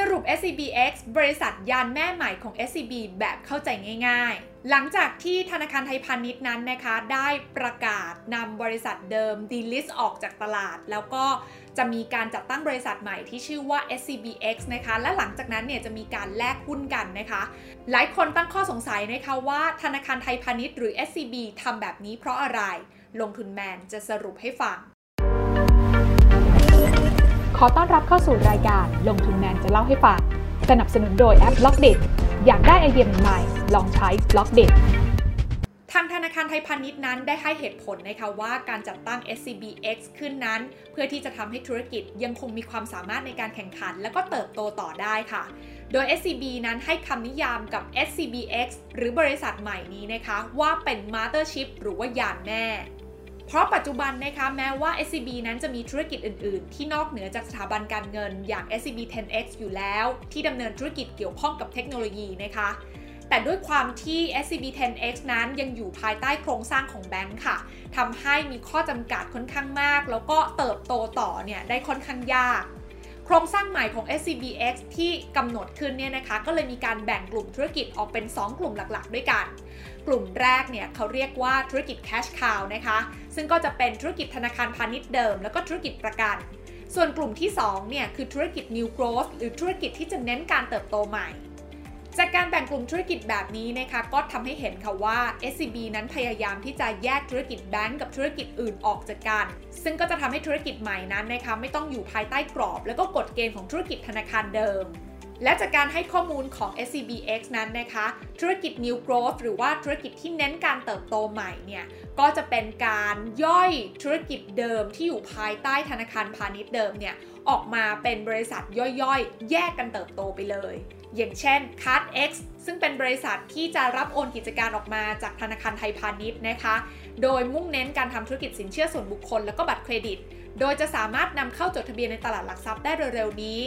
สรุป SCBX บริษัทยานแม่ใหม่ของ SCB แบบเข้าใจง่าย ๆ หลังจากที่ธนาคารไทยพาณิชย์นั้นนะคะ ได้ประกาศนำบริษัทเดิมดีลิสออกจากตลาด แล้วก็จะมีการจัดตั้งบริษัทใหม่ที่ชื่อว่า SCBX นะคะ และหลังจากนั้นเนี่ยจะมีการแลกหุ้นกันนะคะ หลายคนตั้งข้อสงสัยนะคะว่าธนาคารไทยพาณิชย์หรือ SCB ทำแบบนี้เพราะอะไร ลงทุนแมนจะสรุปให้ฟัง ขอต้อนรับเข้าสู่รายการลงทุนแมนจะเล่าให้ฟัง สนับสนุนโดยแอปบล็อกเด็ดอยากได้ไอเดียใหม่ๆลองใช้บล็อกเด็ดทางธนาคารไทยพาณิชย์นั้นได้ให้เหตุผลนะคะว่าการจัดตั้ง SCBX ขึ้นนั้น เพื่อที่จะทำให้ธุรกิจยังคงมีความสามารถในการแข่งขัน และก็เติบโตต่อได้ค่ะ โดย SCB นั้นให้คำนิยามกับ SCBX หรือบริษัทใหม่นี้นะคะ ว่าเป็น Mothership หรือว่ายานแม่ เพราะปัจจุบันนะคะแม้ว่า SCB นั้นจะมีธุรกิจอื่น ๆ ที่นอกเหนือจากสถาบันการเงินอย่าง SCB 10X อยู่แล้ว ที่ดำเนินธุรกิจเกี่ยวข้องกับเทคโนโลยีนะคะ แต่ด้วยความที่ SCB 10X นั้นยังอยู่ภายใต้โครงสร้างของแบงก์ค่ะทำให้มีข้อจำกัดค่อนข้างมาก แล้วก็เติบโตต่อเนี่ยได้ค่อนข้างยากโครงสร้างใหม่ของ SCBX ที่กำหนดขึ้นเนี่ยนะคะ ก็เลยมีการแบ่งกลุ่มธุรกิจออกเป็น 2 กลุ่มหลักๆ ด้วยกัน กลุ่มแรกเนี่ยเขาเรียกว่าธุรกิจ cash cow นะคะ ซึ่งก็จะเป็นธุรกิจธนาคารพาณิชย์เดิม แล้วก็ธุรกิจประกัน ส่วนกลุ่มที่2เนี่ยคือธุรกิจ new growth หรือธุรกิจที่จะเน้นการเติบโตใหม่ จากการแบ่งกลุ่มธุรกิจแบบนี้นะคะก็ทำให้เห็นค่ะว่า SCB นั้นพยายามที่จะแยกธุรกิจแบงก์กับธุรกิจอื่นออกจากกัน ซึ่งก็จะทำให้ธุรกิจใหม่นั้นนะคะไม่ต้องอยู่ภายใต้กรอบ แล้วก็กฎเกณฑ์ของธุรกิจธนาคารเดิม และจากการให้ข้อมูลของ SCBX นั้นนะคะ ธุรกิจ New Growth หรือว่าธุรกิจที่เน้นการเติบโตใหม่เนี่ย ก็จะเป็นการย่อยธุรกิจเดิมที่อยู่ภายใต้ธนาคารพาณิชย์เดิมเนี่ย ออกมาเป็นบริษัทย่อยๆ แยกกันเติบโตไปเลย อย่างเช่น CardX ซึ่งเป็นบริษัทที่จะรับโอนกิจการออกมาจากธนาคารไทยพาณิชย์นะคะ โดยมุ่งเน้นการทำธุรกิจสินเชื่อส่วนบุคคล แล้วก็บัตรเครดิต โดยจะสามารถนำเข้าจดทะเบียนในตลาดหลักทรัพย์ได้เร็วๆนี้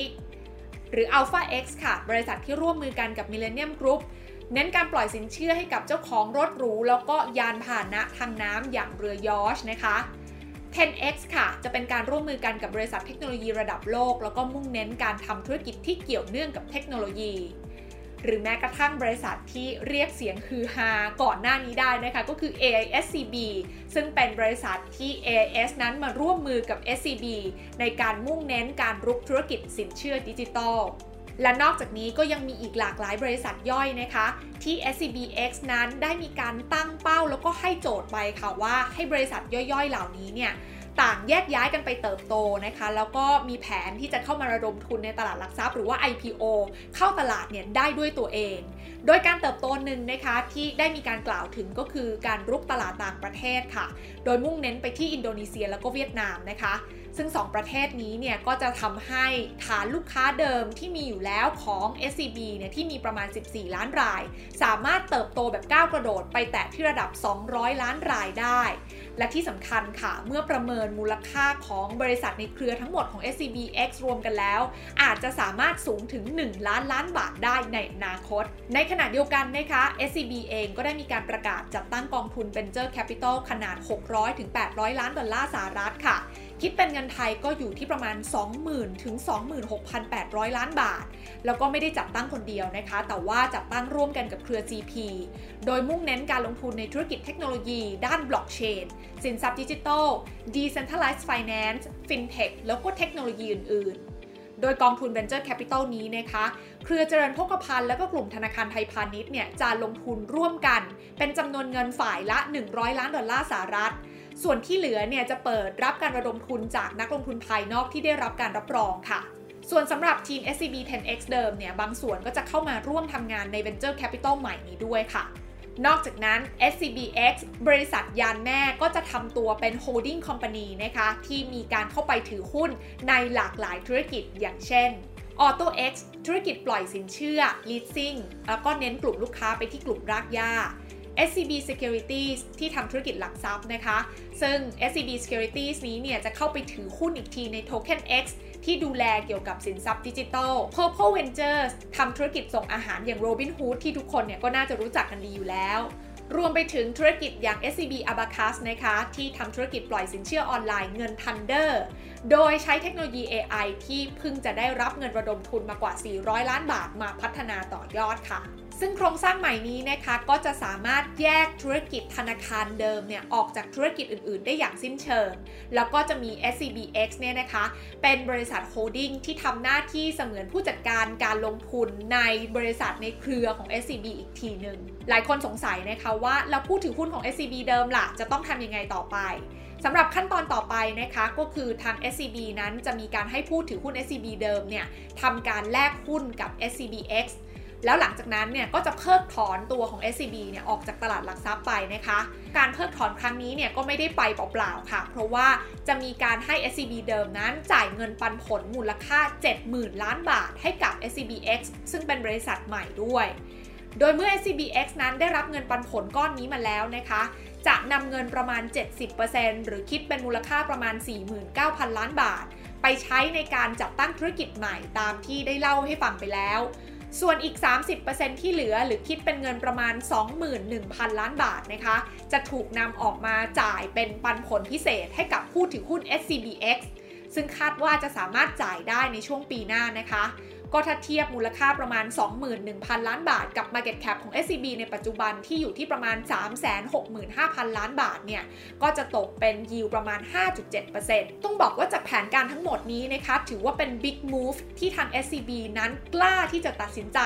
หรือ Alpha X ค่ะ บริษัทที่ร่วมมือกันกับ Millennium Group เน้นการปล่อยสินเชื่อให้กับเจ้าของรถหรู แล้วก็ยานพาหนะทางน้ำอย่างเรือยอชนะคะ 10x ค่ะ จะเป็นการร่วมมือกันกับบริษัทเทคโนโลยีระดับโลก แล้วก็มุ่งเน้นการทำธุรกิจที่เกี่ยวเนื่องกับเทคโนโลยี หรือแม้กระทั่งบริษัทที่เรียกเสียงฮือฮาก่อนหน้านี้ได้นะคะก็คือ AISCB ซึ่งเป็นบริษัทที่ AIS นั้นมาร่วมมือกับ SCB ในการมุ่งเน้นการรุกธุรกิจสินเชื่อดิจิทัลและนอกจากนี้ก็ยังมีอีกหลากหลายบริษัทย่อยนะคะ ที่ SCBX นั้นได้มีการตั้งเป้าแล้วก็ให้โจทย์ไปค่ะว่าให้บริษัทย่อยๆ เหล่านี้เนี่ย ต่างแยกย้ายกันไปเติบโตนะคะ แล้วก็มีแผนที่จะเข้ามาระดมทุนในตลาดหลักทรัพย์หรือว่า IPO เข้าตลาดเนี่ยได้ด้วยตัวเอง โดยการเติบโตหนึ่งนะคะที่ได้มีการกล่าวถึงก็คือการรุกตลาดต่างประเทศค่ะ โดยมุ่งเน้นไปที่อินโดนีเซียแล้วก็เวียดนามนะคะ ซึ่ง 2 ประเทศนี้เนี่ยก็จะทำให้ฐานลูกค้าเดิมที่มีอยู่แล้วของ SCB เนี่ยที่มีประมาณ 14 ล้านราย สามารถเติบโตแบบก้าวกระโดดไปแตะที่ระดับ 200 ล้านรายได้ และที่สำคัญค่ะ เมื่อประเมินมูลค่าของบริษัทในเครือทั้งหมดของ SCBX รวมกันแล้ว อาจจะสามารถสูงถึง 1 ล้านล้านบาทได้ในอนาคต ในขณะเดียวกันนะคะ SCB เองก็ได้มีการประกาศจัดตั้งกองทุน Venture Capital ขนาด 600-800 ล้านดอลลาร์สหรัฐค่ะ คิดเป็นเงินไทยก็อยู่ที่ประมาณ 20,000 ถึง 26,800 ล้านบาท แล้วก็ไม่ได้จัดตั้งคนเดียวนะคะ แต่ว่าจัดตั้งร่วมกันกับเครือ GP โดยมุ่งเน้นการลงทุนในธุรกิจเทคโนโลยี ด้านบล็อกเชน สินทรัพย์ดิจิทัล Decentralized Finance FinTech แล้วก็เทคโนโลยีอื่นๆโดยกองทุน Venture Capital นี้นะคะ เครือเจริญพกพันธ์และก็กลุ่มธนาคารไทยพาณิชย์เนี่ยจะลงทุนร่วมกัน เป็นจำนวนเงินฝ่ายละ 100 ล้านดอลลาร์สหรัฐ ส่วนที่เหลือเนี่ยจะเปิดรับการระดมทุนจากนักลงทุนภายนอกที่ได้รับการรับรองค่ะ ส่วนสำหรับทีม SCB 10X เดิมเนี่ยบางส่วนก็จะเข้ามาร่วมทำงานใน Venture Capital ใหม่นี้ด้วยค่ะนอกจากนั้น SCBX บริษัทยานแม่ก็จะทำตัวเป็น holding company นะคะ ที่มีการเข้าไปถือหุ้นในหลากหลายธุรกิจอย่างเช่น AutoX ธุรกิจปล่อยสินเชื่อ leasing แล้วก็เน้นกลุ่มลูกค้าไปที่กลุ่มรากหญ้า SCB Securities ที่ทำธุรกิจหลักทรัพย์นะคะ ซึ่ง SCB Securities นี้เนี่ยจะเข้าไปถือหุ้นอีกทีใน Token X ที่ดูแลเกี่ยวกับสินทรัพย์ดิจิทัล Purple Ventures ทำธุรกิจส่งอาหารอย่าง Robinhood ที่ทุกคนเนี่ยก็น่าจะรู้จักกันดีอยู่แล้วรวมไปถึงธุรกิจอย่าง SCB Abacus นะคะ ที่ทำธุรกิจปล่อยสินเชื่อออนไลน์เงิน Thunder โดยใช้เทคโนโลยี AI ที่เพิ่งจะได้รับเงินระดมทุนมากว่า 400 ล้านบาทมาพัฒนาต่อยอดค่ะ ซึ่งโครงสร้างใหม่นี้นะคะก็จะสามารถแยกธุรกิจธนาคารเดิมเนี่ยออกจากธุรกิจอื่น ๆ ได้อย่างสิ้นเชิง แล้วก็จะมี SCBX เนี่ยนะคะเป็นบริษัทโฮลดิ้งที่ทำหน้าที่เสมือนผู้จัดการการลงทุนในบริษัทในเครือของ SCB อีกทีหนึ่งหลายคนสงสัยนะคะว่าแล้วผู้ถือหุ้นของ SCB เดิมล่ะจะต้องทำยังไงต่อไปสำหรับขั้นตอนต่อไปนะคะก็คือทาง SCB นั้นจะมีการให้ผู้ถือหุ้น SCB เดิมเนี่ยทำการแลกหุ้นกับ SCBX แล้วหลังจากนั้นเนี่ยก็จะเพิกถอนตัวของ SCB เนี่ยออกจากตลาดหลักทรัพย์ไปนะคะ การเพิกถอนครั้งนี้เนี่ยก็ไม่ได้ไปเปล่าๆค่ะ เพราะว่าจะมีการให้ SCB เดิมนั้นจ่ายเงินปันผลมูลค่า 70,000 ล้านบาทให้กับ SCBX ซึ่งเป็นบริษัทใหม่ด้วย โดยเมื่อ SCBX นั้นได้รับเงินปันผลก้อนนี้มาแล้วนะคะ จะนำเงินประมาณ 70%หรือคิดเป็นมูลค่าประมาณ 49,000 ล้านบาท ไปใช้ในการจัดตั้งธุรกิจใหม่ตามที่ได้เล่าให้ฟังไปแล้ว ส่วนอีก 30%ที่เหลือหรือคิดเป็นเงินประมาณ 21,000 ล้านบาทนะคะ จะถูกนำออกมาจ่ายเป็นปันผลพิเศษให้กับผู้ถือหุ้น SCBX ซึ่งคาดว่าจะสามารถจ่ายได้ในช่วงปีหน้านะคะ ก็ถ้าเทียบมูลค่าประมาณ 21,000 ล้านบาท กับ Market Cap ของ SCB ในปัจจุบันที่อยู่ที่ประมาณ 365,000 ล้านบาทเนี่ย ก็จะตกเป็นยิวประมาณ 5.7%ต้องบอกว่าจากแผนการทั้งหมดนี้นะคะ ถือว่าเป็น Big Move ที่ทาง SCB นั้นกล้าที่จะตัดสินใจ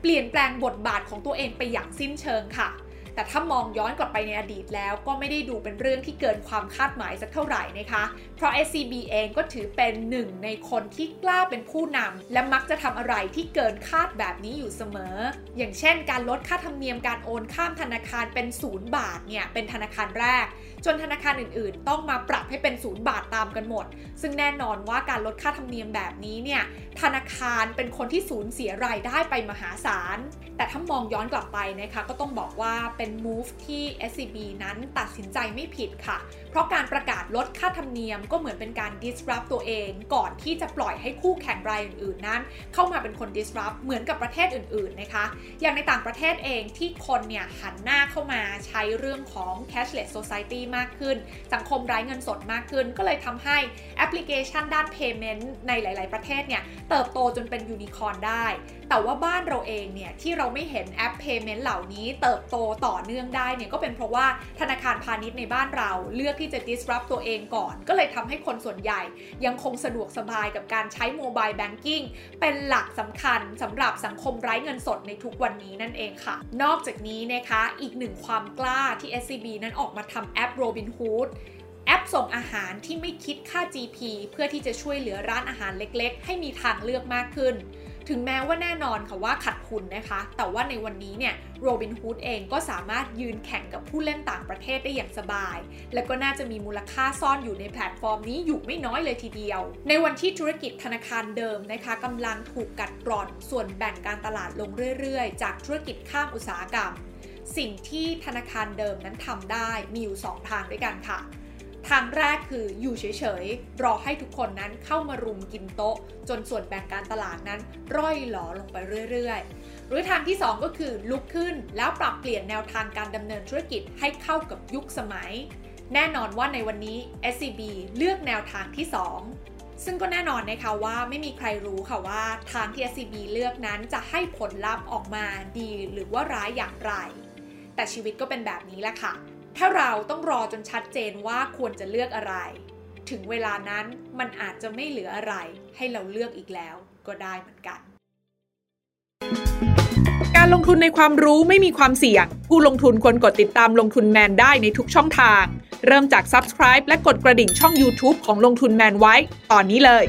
เปลี่ยนแปลงบทบาทของตัวเองไปอย่างสิ้นเชิงค่ะ แต่ถ้ามองย้อนกลับไปในอดีตแล้วก็ไม่ได้ดูเป็นเรื่องที่เกินความคาดหมายสักเท่าไหร่นะคะ เพราะ SCB เองก็ถือเป็นหนึ่งในคนที่กล้าเป็นผู้นำและมักจะทำอะไรที่เกินคาดแบบนี้อยู่เสมอ อย่างเช่น การลดค่าธรรมเนียมการโอนข้ามธนาคารเป็นศูนย์บาทเนี่ยเป็นธนาคารแรก จนธนาคารอื่นๆ ต้องมาปรับให้เป็นศูนย์บาทตามกันหมด ซึ่งแน่นอนว่าการลดค่าธรรมเนียมแบบนี้เนี่ยธนาคารเป็นคนที่สูญเสียรายได้ไปมหาศาล แต่ถ้ามองย้อนกลับไปนะคะก็ต้องบอกว่าเป็น move ที่ SCB นั้นตัดสินใจไม่ผิดค่ะ เพราะการประกาศลดค่าธรรมเนียมก็เหมือนเป็นการ disrupt ตัวเอง ก่อนที่จะปล่อยให้คู่แข่งรายอื่นๆ นั้น เข้ามาเป็นคน disrupt เหมือนกับประเทศอื่นๆนะคะ อย่างในต่างประเทศเองที่คนเนี่ยหันหน้าเข้ามาใช้เรื่องของ cashless society มากขึ้น สังคมไร้เงินสดมากขึ้น ก็เลยทำให้แอปพลิเคชันด้าน payment ในหลาย ๆ ประเทศเนี่ยเติบโตจนเป็นยูนิคอร์นได้ แต่ว่าบ้านเราเองเนี่ยที่เราไม่เห็นแอป payment เหล่านี้เติบโตต่อเนื่องได้เนี่ยก็เป็นเพราะว่าธนาคารพาณิชย์ในบ้านเราเลือกที่จะ disrupt ตัวเองก่อน ก็เลยทำให้คนส่วนใหญ่ ยังคงสะดวกสบายกับการใช้โมบายแบงกิ้งเป็นหลักสำคัญสำหรับสังคมไร้เงินสดในทุกวันนี้นั่นเองค่ะ นอกจากนี้นะคะอีกหนึ่งความกล้าที่ SCB นั้นออกมาทำแอป Robinhood แอปส่งอาหารที่ไม่คิดค่า GP เพื่อที่จะช่วยเหลือร้านอาหารเล็กๆ ให้มีทางเลือกมากขึ้น ถึงแม้ว่าแน่นอนค่ะว่าขัดทุนนะคะ แต่ว่าในวันนี้เนี่ยโรบินฮูดเองก็สามารถยืนแข่งกับผู้เล่นต่างประเทศได้อย่างสบาย และก็น่าจะมีมูลค่าซ่อนอยู่ในแพลตฟอร์มนี้อยู่ไม่น้อยเลยทีเดียว ในวันที่ธุรกิจธนาคารเดิมนะคะกำลังถูกกัดกร่อน ส่วนแบ่งการตลาดลงเรื่อยๆ จากธุรกิจข้ามอุตสาหกรรม สิ่งที่ธนาคารเดิมนั้นทำได้มีอยู่ 2 ทางด้วยกันค่ะ ทางแรกคืออยู่เฉยๆ รอให้ทุกคนนั้นเข้ามารุมกินโต๊ะ จนส่วนแบ่งการตลาดนั้น ร่อยหลอลงไปเรื่อยๆ หรือทางที่ 2 ก็คือลุกขึ้นแล้วปรับเปลี่ยนแนวทางการดำเนินธุรกิจให้เข้ากับยุคสมัย แน่นอนว่าในวันนี้ SCB เลือกแนวทางที่ 2ซึ่งก็แน่นอนนะคะว่าไม่มีใครรู้ค่ะว่าทางที่ SCB เลือกนั้นจะให้ผลลัพธ์ออกมาดีหรือว่าร้ายอย่างไร แต่ชีวิตก็เป็นแบบนี้แหละค่ะ ถ้าเราต้องรอจนชัดเจนว่าควรจะเลือกอะไร ถึงเวลานั้นมันอาจจะไม่เหลืออะไร ให้เราเลือกอีกแล้วก็ได้เหมือนกัน การลงทุนในความรู้ไม่มีความเสี่ยง ผู้ลงทุนควรกดติดตามลงทุนแมนได้ในทุกช่องทาง เริ่มจาก Subscribe และกดกระดิ่งช่อง YouTube ของลงทุนแมนไว้ ตอนนี้เลย